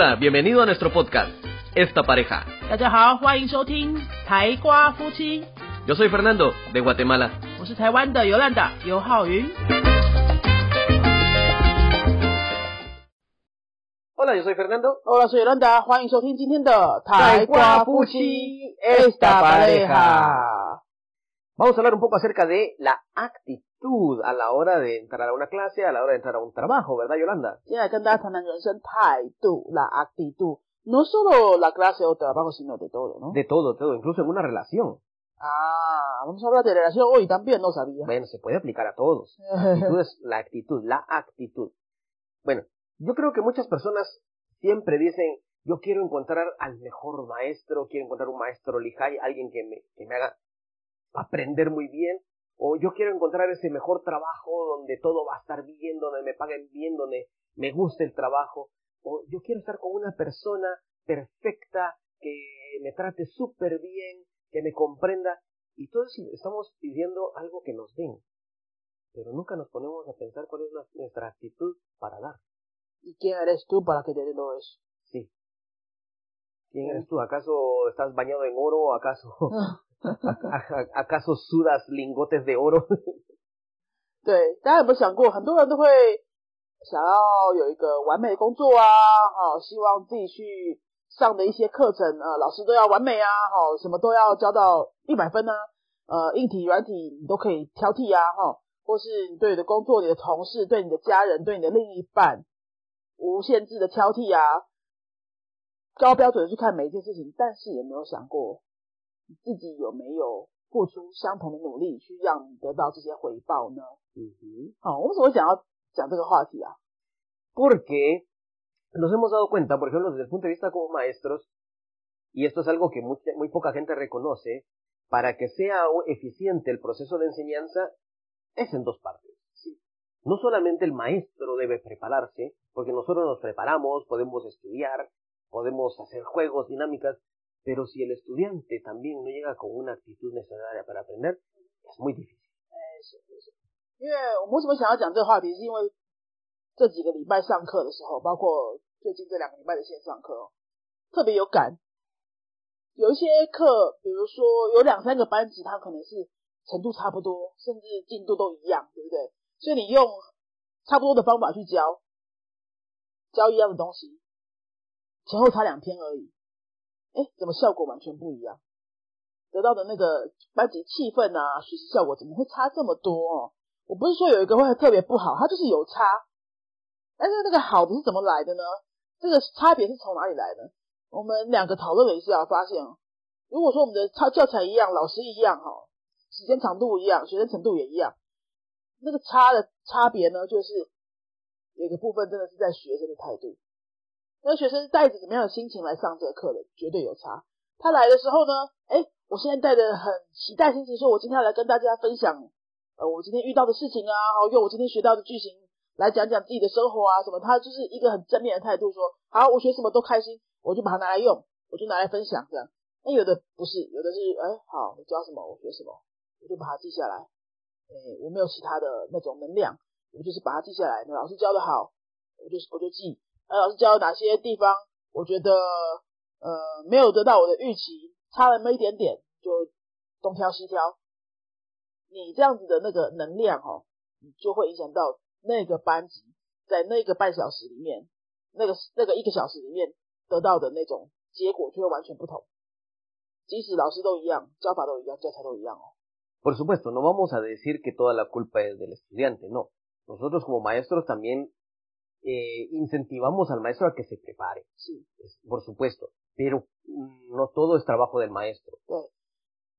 Hola, bienvenido a nuestro podcast, Esta Pareja. Yo soy Fernando, de Guatemala. Hola, yo soy Fernando. Hola, soy Yolanda. Esta Pareja. Vamos a hablar un poco acerca de la actitud a la hora de entrar a una clase, a la hora de entrar a un trabajo, ¿verdad, Yolanda? Sí, hay que andar con la la actitud. No solo la clase o trabajo, sino de todo, ¿no? De todo, todo, incluso en una relación. Ah, vamos a hablar de relación hoy también, no sabía. Bueno, se puede aplicar a todos. La actitud es la actitud, la actitud. Bueno, yo creo que muchas personas siempre dicen, yo quiero encontrar al mejor maestro, quiero encontrar un maestro lijay, alguien que me, que me haga aprender muy bien, o yo quiero encontrar ese mejor trabajo donde todo va a estar bien, donde me paguen bien, donde me guste el trabajo, o yo quiero estar con una persona perfecta que me trate súper bien, que me comprenda, y todos estamos pidiendo algo que nos den, pero nunca nos ponemos a pensar cuál es nuestra actitud para dar. ¿Y quién eres tú para que te dé todo eso? Sí. ¿Quién eres tú? ¿Acaso estás bañado en oro? ¿Acaso, acaso sudas lingotes de oro? 对，大家有没有想过，很多人都会想要有一个完美的工作啊，哈、希望自己去上的一些课程，呃，老师都要完美啊，哈、什么都要教到一百分啊，呃，硬体、软体你都可以挑剔啊，哈、或是你对你的工作、你的同事、对你的家人、对你的另一半，无限制的挑剔啊，高标准的去看每一件事情，但是有没有想过，你自己有没有付出相同的努力，去让你得到这些回报呢？ Ujú. 好，我为什么会想要讲这个话题啊？ Porque nos hemos dado cuenta, por ejemplo, desde el punto de vista como maestros, y esto es algo que mucha- muy poca gente reconoce, para que sea eficiente el proceso de enseñanza, es en dos partes. ¿sí? No solamente el maestro debe prepararse, porque nosotros nos preparamos, podemos estudiar, podemos hacer juegos, dinámicas, pero si el estudiante también no llega con una actitud necesaria para aprender, es muy difícil. 因为我为什么想要讲这个话题，是因为这几个礼拜上课的时候，包括最近这两个礼拜的线上课，特别有感。有一些课，比如说有两三个班级，它可能是程度差不多，甚至进度都一样，对不对？所以你用差不多的方法去教，教一样的东西，前后差两天而已，哎，怎么效果完全不一样？得到的那个班级气氛啊，学习效果怎么会差这么多哦？我不是说有一个会特别不好，它就是有差，但是那个好的是怎么来的呢？这个差别是从哪里来的？我们两个讨论了一下，发现，如果说我们的教教材一样，老师一样哈，时间长度一样，学生程度也一样，那个差的差别呢，就是有一个部分真的是在学生的态度，那学生带着怎么样的心情来上这个课的，绝对有差。他来的时候呢，哎，我现在带着很期待心情，说我今天要来跟大家分享，呃，我今天遇到的事情啊，哦，用我今天学到的句型来讲讲自己的生活啊，什么，他就是一个很正面的态度，说好，我学什么都开心，我就把它拿来用，我就拿来分享这样。那有的不是，有的是，哎，好，你教什么，我学什么，我就把它记下来。哎，我没有其他的那种能量，我就是把它记下来。那老师教的好，我就我就记。呃，老师教哪些地方，我觉得呃没有得到我的预期，差了那么一点点，就东挑西挑。你这样子的那个能量哦，你就会影响到那个班级在那个半小时里面，那个那个一个小时里面得到的那种结果就会完全不同。即使老师都一样，教法都一样，教材都一样哦。Por supuesto, no vamos a decir que toda la culpa es del estudiante, no. Nosotros como maestros también eh, incentivamos al maestro a que se prepare, 是，es- por supuesto, pero mm, no todo es trabajo del maestro. 对，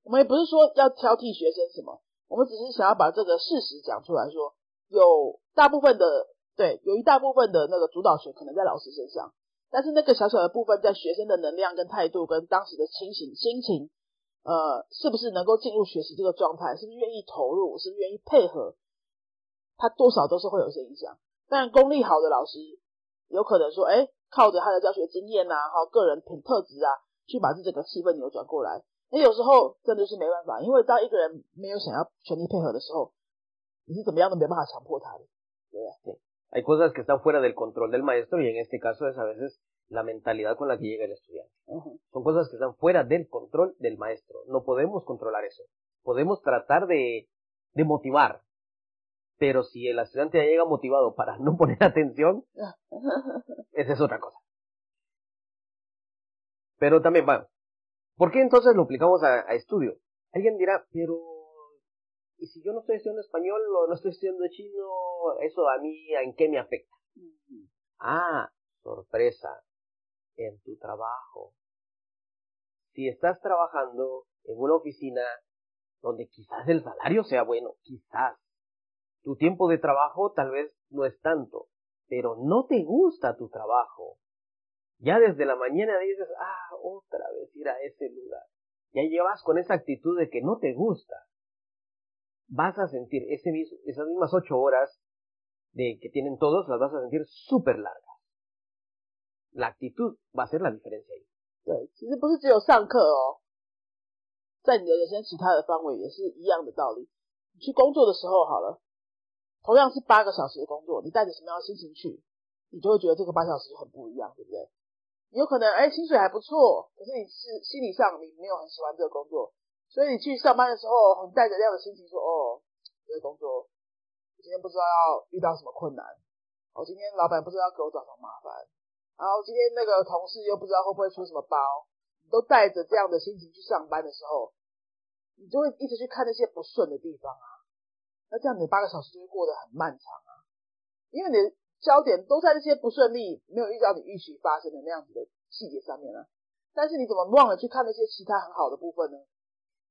我们也不是说要挑剔学生什么，我们只是想要把这个事实讲出来说，有大部分的对，有一大部分的那个主导权可能在老师身上，但是那个小小的部分在学生的能量跟态度跟当时的清醒心情，呃，是不是能够进入学习这个状态，是不是愿意投入，是不是愿意配合，他多少都是会有一些影响。但功力好的老师，有可能说，哎，靠着他的教学经验呐、哈，个人品特质啊，去把这整个气氛扭转过来。那有时候真的是没办法，因为当一个人没有想要全力配合的时候，你是怎么样都没办法强迫他的，对不对？ Hay cosas que están fuera del control del maestro y en este caso es a veces la mentalidad con la que llega el estudiante. Son cosas que están fuera del control del maestro. No podemos controlar eso. Podemos tratar de, de motivar. pero si el estudiante llega motivado para no poner atención, esa es otra cosa. Pero también, bueno, ¿por qué entonces lo aplicamos a, a estudio? Alguien dirá, pero y si yo no estoy estudiando español o no estoy estudiando chino, eso a mí, ¿en qué me afecta? Ah, sorpresa, en tu trabajo. Si estás trabajando en una oficina donde quizás el salario sea bueno, quizás. Tu tiempo de trabajo tal vez no es tanto, pero no te gusta tu trabajo. Ya desde la mañana dices, ah, otra vez ir a ese lugar. Ya llevas con esa actitud de que no te gusta vas a sentir ese esas mismas ocho horas de que tienen todos, las vas a sentir súper largas. La actitud va a ser la diferencia ahí. 对，其实不是只有上课哦，在你的人生其他的方位也是一样的道理。你去工作的时候好了， 同样是八个小时的工作，你带着什么样的心情去，你就会觉得这个八小时很不一样，对不对？有可能哎薪水还不错，可是你是心理上你没有很喜欢这个工作，所以你去上班的时候，很带着这样的心情说：“哦，这个工作我今天不知道要遇到什么困难，哦，今天老板不知道要给我找什么麻烦，然后今天那个同事又不知道会不会出什么包。”你都带着这样的心情去上班的时候，你就会一直去看那些不顺的地方啊。那这样你八个小时就会过得很漫长啊，因为你的焦点都在那些不顺利、没有遇到你预期发生的那样子的细节上面了。但是你怎么忘了去看那些其他很好的部分呢？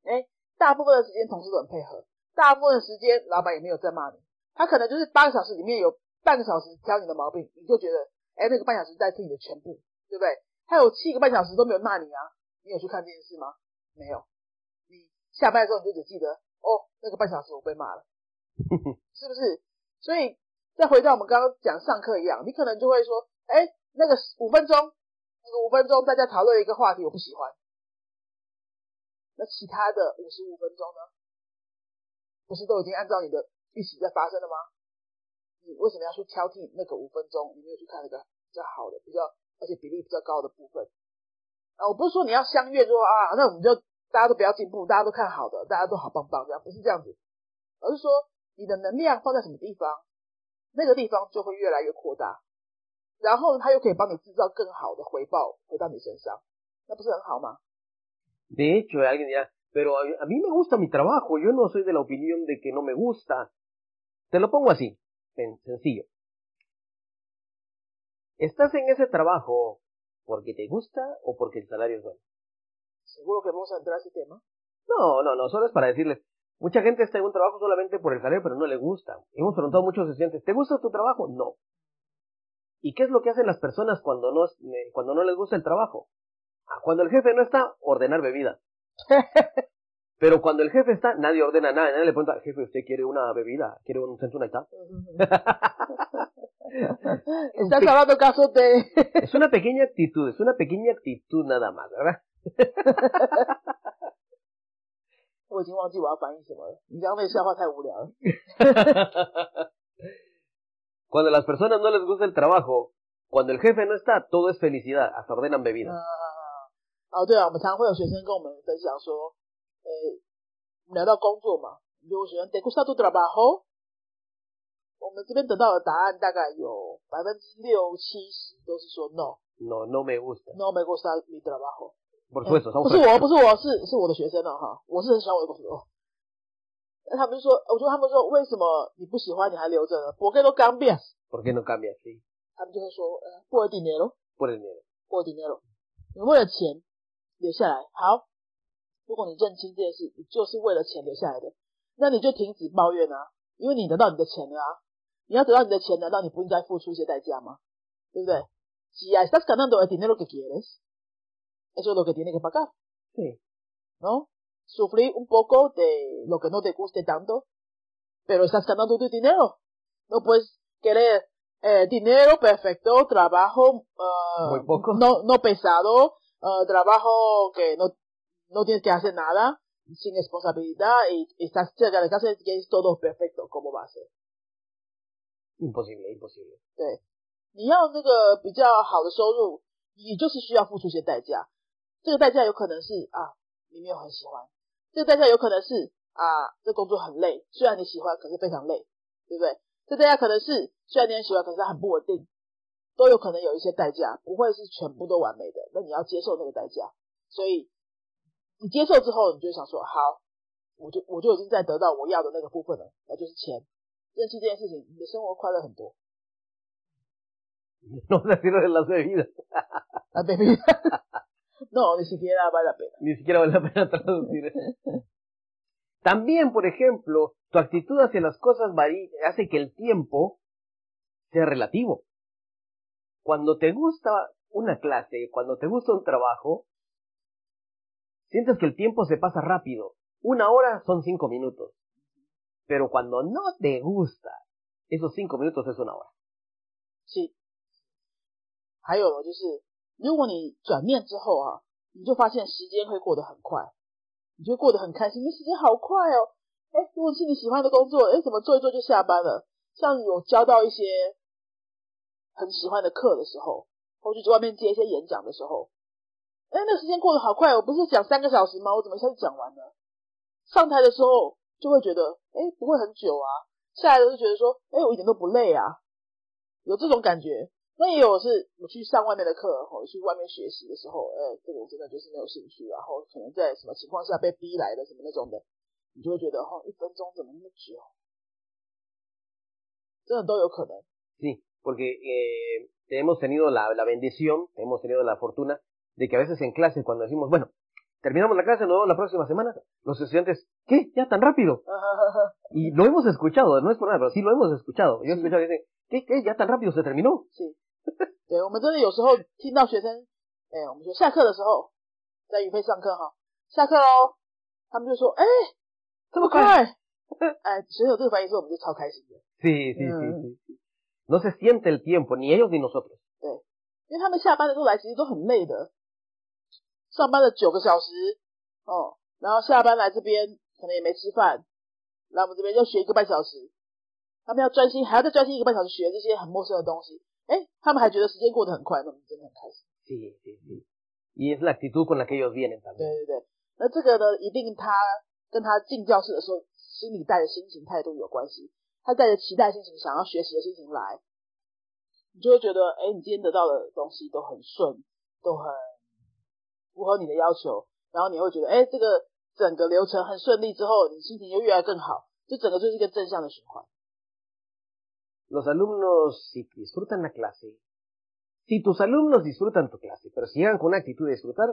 哎，大部分的时间同事都很配合，大部分的时间老板也没有在骂你，他可能就是八个小时里面有半个小时挑你的毛病，你就觉得，哎，那个半小时在听你的全部，对不对？还有七个半小时都没有骂你啊，你有去看这件事吗？没有，你下班的时候你就只记得，哦，那个半小时我被骂了，是不是？所以再回到我们刚刚讲上课一样，你可能就会说，哎，那个五分钟，那个五分钟大家讨论一个话题，我不喜欢。那其他的五十五分钟呢？不是都已经按照你的预期在发生了吗？你为什么要去挑剔那个五分钟？你没有去看那个比较好的、比较而且比例比较高的部分啊？我不是说你要相悦说啊，那我们就大家都不要进步，大家都看好的，大家都好棒棒这样，不是这样子，而是说你的能量放在什么地方，那个地方就会越来越扩大，然后它又可以帮你制造更好的回报回到你身上，那不是很好吗？De hecho, alguien dirá, pero a, mí me gusta mi trabajo, yo no soy de la opinión de que no me gusta. Te lo pongo así, sencillo. ¿Estás en ese trabajo porque te gusta o porque el salario es bueno? ¿Seguro que vamos a entrar a ese tema? No, no, no, solo es para decirles, mucha gente está en un trabajo solamente por el salario, pero no le gusta. Hemos preguntado a muchos estudiantes, ¿te gusta tu trabajo? No. ¿Y qué es lo que hacen las personas cuando no, eh, cuando no les gusta el trabajo? Cuando el jefe no está, ordenar bebida. Pero cuando el jefe está, nadie ordena nada. Nadie le pregunta, jefe, ¿usted quiere una bebida? ¿Quiere un centro Estás hablando caso de... es una pequeña actitud, es una pequeña actitud nada más, ¿verdad? Cuando a las personas no les gusta el trabajo, cuando el jefe no está, todo es felicidad, hasta ordenan bebida. 哦，对啊，我们常常会有学生跟我们分享说，诶，聊到工作嘛，如果学生 “de gusta tu trabajo”，我们这边得到的答案大概有百分之六七十都是说 “no”，“no no me gusta”，“no me gusta mi trabajo”。 不是，不是我，不是我，是是我的学生了哈，我是很喜欢我的工作。那他们说，我说他们说，为什么你不喜欢你还留着呢？¿Por qué no cambias？¿Por qué no cambias？他们就会说，呃，por dinero，por dinero，por dinero，你为了钱。留下来好，如果你认清这件事，你就是为了钱留下来的，那你就停止抱怨啊，因为你得到你的钱了啊。你要得到你的钱，难道你不应该付出一些代价吗？对不对？Si estás ganando el dinero que quieres, eso es lo que tiene que pagar. Sí. ¿No? Sufrir un poco de lo que no te guste tanto, pero estás ganando tu dinero. No puedes querer eh, dinero perfecto, trabajo uh, Muy poco. no, no pesado, uh, trabajo que no, no tienes que hacer nada, sin responsabilidad y estás cerca de casa y tienes todo perfecto, ¿cómo va a ser? Imposible, imposible. 对，你要那个比较好的收入， 你就是需要付出一些代价。 这个代价有可能是啊，你没有很喜欢；这个代价有可能是啊，这工作很累，虽然你喜欢，可是非常累，对不对？这代价可能是虽然你很喜欢，可是它很不稳定，都有可能有一些代价，不会是全部都完美的。那你要接受那个代价，所以你接受之后，你就想说好，我就我就已经在得到我要的那个部分了，那就是钱。认清这件事情，你的生活快乐很多。No decirlo de las bebidas. Las bebidas. No, ni siquiera vale la pena. Ni siquiera vale la pena traducir. También, por ejemplo, tu actitud hacia las cosas varía, hace que el tiempo sea relativo. Cuando te gusta una clase, cuando te gusta un trabajo, sientes que el tiempo se pasa rápido. Una hora son cinco minutos. Pero cuando no te gusta, esos cinco minutos es una hora. Sí. 还有就是， 如果你转念之后啊，你就发现时间会过得很快，你就过得很开心，因为时间好快哦。哎，如果是你喜欢的工作，哎，怎么做一做就下班了？像有教到一些很喜欢的课的时候，或者去外面接一些演讲的时候，哎，那时间过得好快，我不是讲三个小时吗？我怎么一下就讲完了？上台的时候就会觉得，哎，不会很久啊。下来的时候觉得说，哎，我一点都不累啊，有这种感觉。那也有是，我去上外面的课，或去外面学习的时候，呃，这个我真的就是没有兴趣，然后可能在什么情况下被逼来的什么那种的，你就会觉得，哦，一分钟怎么那么久？真的都有可能。Sí, porque eh, hemos tenido la, la bendición, hemos tenido la fortuna de que a veces en clase cuando decimos, bueno, terminamos la clase, nos vemos la próxima semana, los estudiantes, ¿qué? ¿Ya tan rápido? y lo hemos escuchado, no es por nada, pero sí lo hemos escuchado. Yo he escuchado que dicen, ¿qué? ¿Qué? ¿Ya tan rápido se terminó? Sí. 对，我们真的有时候听到学生，哎，我们说下课的时候，在语配上课哈，下课喽，他们就说，哎，这么快，哎，所有这个反应说，我们就超开心的。Sí, sí, sí, sí. No se siente el tiempo, ni ellos ni nosotros. 对，因为他们下班的时候来，其实都很累的，上班了九个小时，哦，然后下班来这边可能也没吃饭，来我们这边要学一个半小时，他们要专心，还要再专心一个半小时学这些很陌生的东西。哎，他们还觉得时间过得很快，那我们真的很开心。Sí, sí, sí. Y es la actitud con la que ellos vienen también. 对对对，那这个呢，一定他跟他进教室的时候，心里带着心情态度有关系。他带着期待心情，想要学习的心情来，你就会觉得，哎，你今天得到的东西都很顺，都很符合你的要求，然后你会觉得，哎，这个整个流程很顺利之后，你心情就越来更好，就整个就是一个正向的循环。los alumnos si disfrutan la clase, si tus alumnos disfrutan tu clase, pero si llegan con una actitud de disfrutar,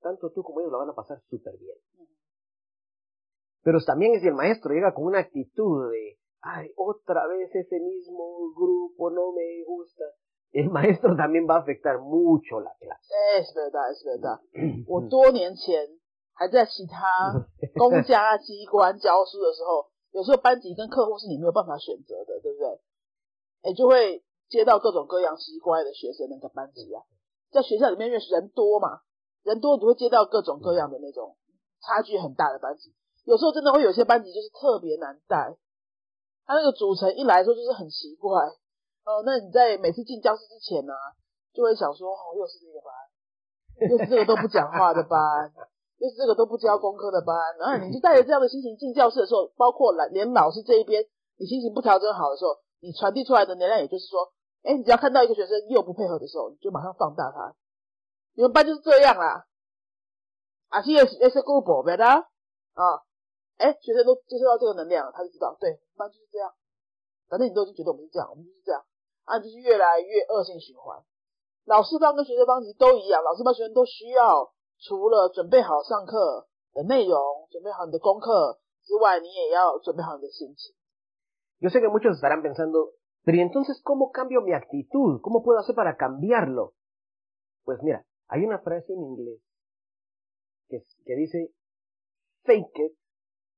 tanto tú como ellos la van a pasar súper bien. Pero también si el maestro llega con una actitud de, ay, otra vez ese mismo grupo no me gusta, el maestro también va a afectar mucho la clase. Es verdad, es verdad. 我多年前还在其他公家机关教书的时候，有时候班级跟客户是你没有办法选择的，对不 对？哎，就会接到各种各样奇怪的学生那个班级啊，在学校里面因为人多嘛，人多你会接到各种各样的那种差距很大的班级。有时候真的会有些班级就是特别难带，他那个组成一来说就是很奇怪。哦，那你在每次进教室之前呢，就会想说，哦，又是这个班，又是这个都不讲话的班。就是这个都不教功课的班，然后你就带着这样的心情进教室的时候，包括来连老师这一边，你心情不调整好的时候，你传递出来的能量，也就是说，哎，你只要看到一个学生又不配合的时候，你就马上放大他。你们班就是这样啦，啊，是 S S group 别的啊，哎，学生都接受到这个能量，他就知道，对，班就是这样。反正你都已经觉得我们是这样，我们就是这样，啊，就是越来越恶性循环。老师方跟学生方其实都一样，老师方学生都需要。除了准备好上课的内容，准备好你的功课之外，你也要准备好你的心情。Yo sé que muchos estarán pensando, pero entonces cómo cambio mi actitud? ¿Cómo puedo hacer para cambiarlo? Pues mira, hay una frase en inglés que, que dice, fake it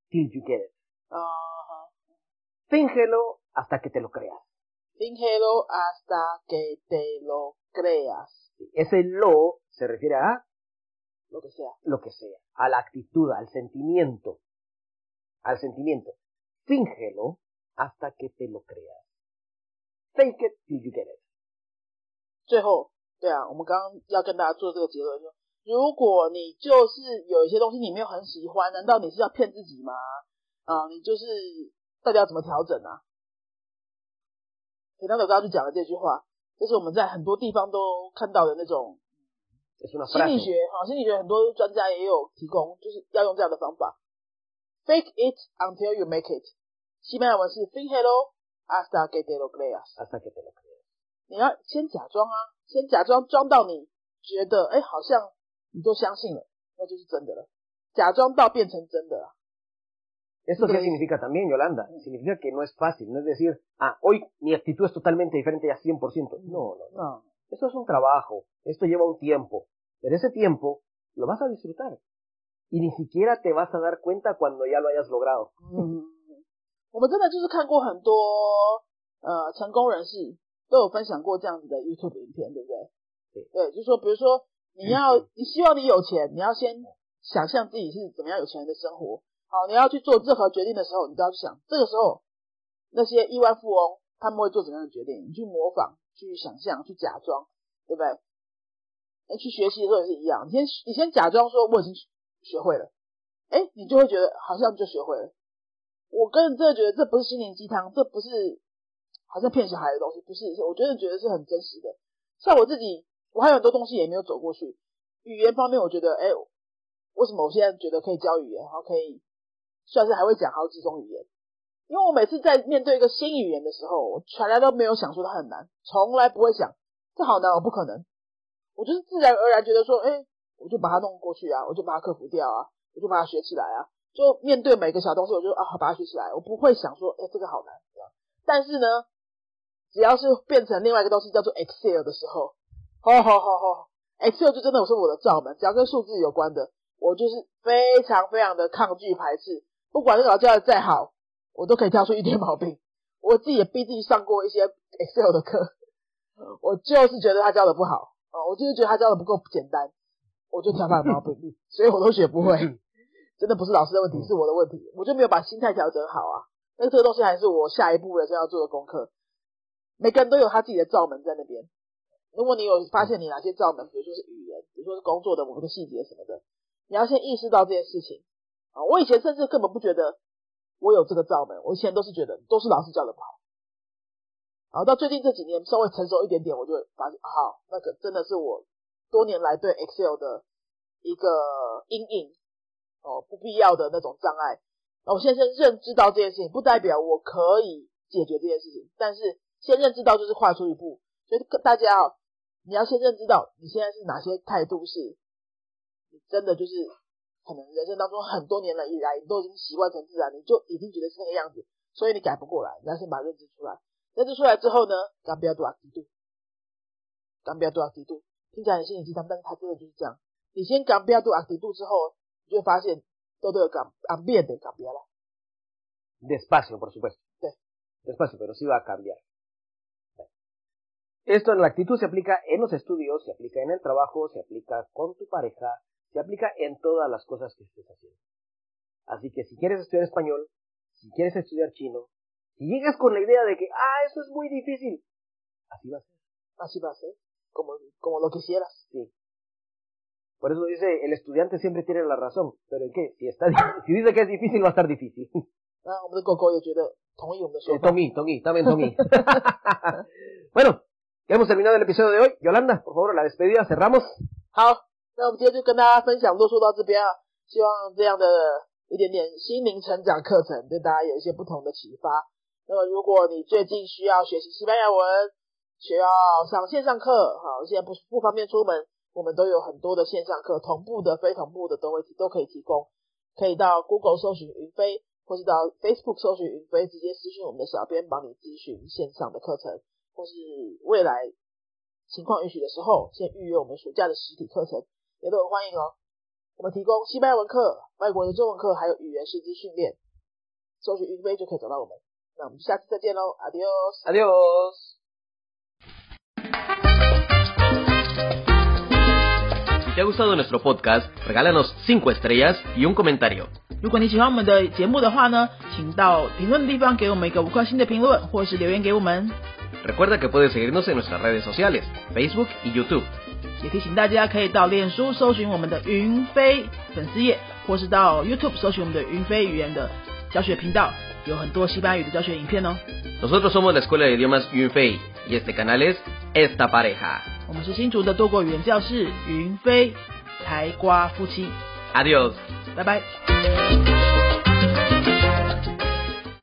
till you get it. Fíngelo hasta que te lo creas. Fíngelo hasta que te lo creas. Ese lo se refiere a lo que sea. Lo que sea. A la actitud, al sentimiento. Al sentimiento. Fíngelo hasta que te lo creas. Fake it till you get it. 最后，对啊，我们刚刚要跟大家做这个结论，说如果你就是有一些东西你没有很喜欢，难道你是要骗自己吗？啊，你就是到底要怎么调整啊？简单的刚刚就讲了这句话，这是我们在很多地方都看到的那种心理学哈，心理学很多专家也有提供，就是要用这样的方法，fake it until you make it。西班牙文是 fingelo hasta que te lo creas，hasta que te lo creas。你要先假装啊，先假装装到你觉得哎，好像你都相信了，那就是真的了。假装到变成真的了。¿Esto qué significa también, Yolanda? Significa que no es fácil, no es decir, ah, hoy mi actitud es totalmente diferente a 100%. No, no, no. Esto es un trabajo, esto lleva un tiempo, pero ese tiempo lo vas a disfrutar. Y ni siquiera te vas a dar cuenta cuando ya lo hayas logrado. 我们真的就是看过很多呃成功人士都有分享过这样子的 YouTube 影片，对不对？对，对，就是说，比如说你要你希望你有钱，你要先想象自己是怎么样有钱人的生活。好，你要去做任何决定的时候，你都要去想，这个时候那些亿万富翁他们会做怎样的决定？你去模仿，去想象，去假装，对不对？那去学习的时候也是一样，你先你先假装说我已经学会了，哎，你就会觉得好像就学会了。我个人真的觉得这不是心灵鸡汤，这不是好像骗小孩的东西，不是，我真的觉得是很真实的。像我自己，我还有很多东西也没有走过去。语言方面，我觉得，哎，为什么我现在觉得可以教语言，然后可以？算是还会讲好几种语言，因为我每次在面对一个新语言的时候，我从来都没有想说它很难，从来不会想这好难，我不可能，我就是自然而然觉得说，哎，我就把它弄过去啊，我就把它克服掉啊，我就把它学起来啊，就面对每个小东西，我就啊把它学起来，我不会想说，哎，这个好难，但是呢，只要是变成另外一个东西叫做 Excel 的时候，好好好好，Excel 就真的是我的罩门，只要跟数字有关的，我就是非常非常的抗拒排斥。不管那老师教的再好，我都可以挑出一点毛病。我自己也逼自己上过一些 Excel 的课，我就是觉得他教的不好啊，我就是觉得他教的不够简单，我就挑他的毛病，所以我都学不会。真的不是老师的问题，是我的问题，我就没有把心态调整好啊。那这个东西还是我下一步人生要做的功课。每个人都有他自己的罩门在那边。如果你有发现你哪些罩门，比如说是语言，比如说是工作的某个细节什么的，你要先意识到这件事情。啊，我以前甚至根本不觉得我有这个罩门，我以前都是觉得都是老师教的不好。然后到最近这几年稍微成熟一点点，我就发现，好，那个真的是我多年来对 Excel 的一个阴影哦，不必要的那种障碍。我现在认知到这件事情，不代表我可以解决这件事情，但是先认知到就是跨出一步。所以大家啊，你要先认知到你现在是哪些态度是，你真的就是。可能人生当中很多年了以来，你都已经习惯成自然，你就已经觉得是那个样子，所以你改不过来。你要先把认知出来，认知出来之后呢，刚不要多少嫉妒，刚不要多少嫉妒，听起来很心理鸡汤，但是它真的就是这样。你先刚不要多少嫉妒之后，你就发现都都有刚变的刚变了。Despacio, por supuesto. 对，despacio, pero sí va a cambiar. Esto en la actitud se aplica en los estudios, se aplica en el trabajo, se aplica con tu pareja. se aplica en todas las cosas que estés haciendo. Así que si quieres estudiar español, si quieres estudiar chino, si llegas con la idea de que, ah, eso es muy difícil, así va a ser. Así va a ser, como, como lo quisieras. Sí. Por eso dice, el estudiante siempre tiene la razón. ¿Pero en qué? Si, está, si dice que es difícil, va a estar difícil. Ah, Tommy, Tommy, también Tommy. bueno, hemos terminado el episodio de hoy. Yolanda, por favor, la despedida, cerramos. 那我们今天就跟大家分享，啰嗦到这边啊，希望这样的一点点心灵成长课程对大家有一些不同的启发。那么如果你最近需要学习西班牙文，需要上线上课，好，现在不不方便出门， 我们都有很多的线上课，同步的、非同步的都会都可以提供。可以到 Google 搜寻云飞，或是到 Facebook 搜寻云飞，直接私信我们的小编，帮你咨询线上的课程，或是未来情况允许的时候，先预约我们暑假的实体课程。也都很欢迎哦。我们提供西班牙文课、外国的中文课，还有语言师资训练，搜寻云飞就可以找到我们。那我们下次再见喽，Adios，Adios。te ha gustado nuestro podcast, regálanos cinco estrellas y un comentario。如果你喜欢我们的节目的话呢，请到评论地方给我们一个五颗星的评论，或是留言给我们。 Recuerda que puedes seguirnos en nuestras redes sociales, Facebook y YouTube. 也提醒大家可以到脸书搜寻我们的云飞粉丝页，或是到 YouTube 搜寻我们的云飞语言的教学频道，有很多西班牙语的教学影片哦。Nosotros somos la Escuela de Idiomas Yunfei y este canal es Esta Pareja. 我们是新竹的多国语言教室云飞台瓜夫妻。，Adios，拜拜。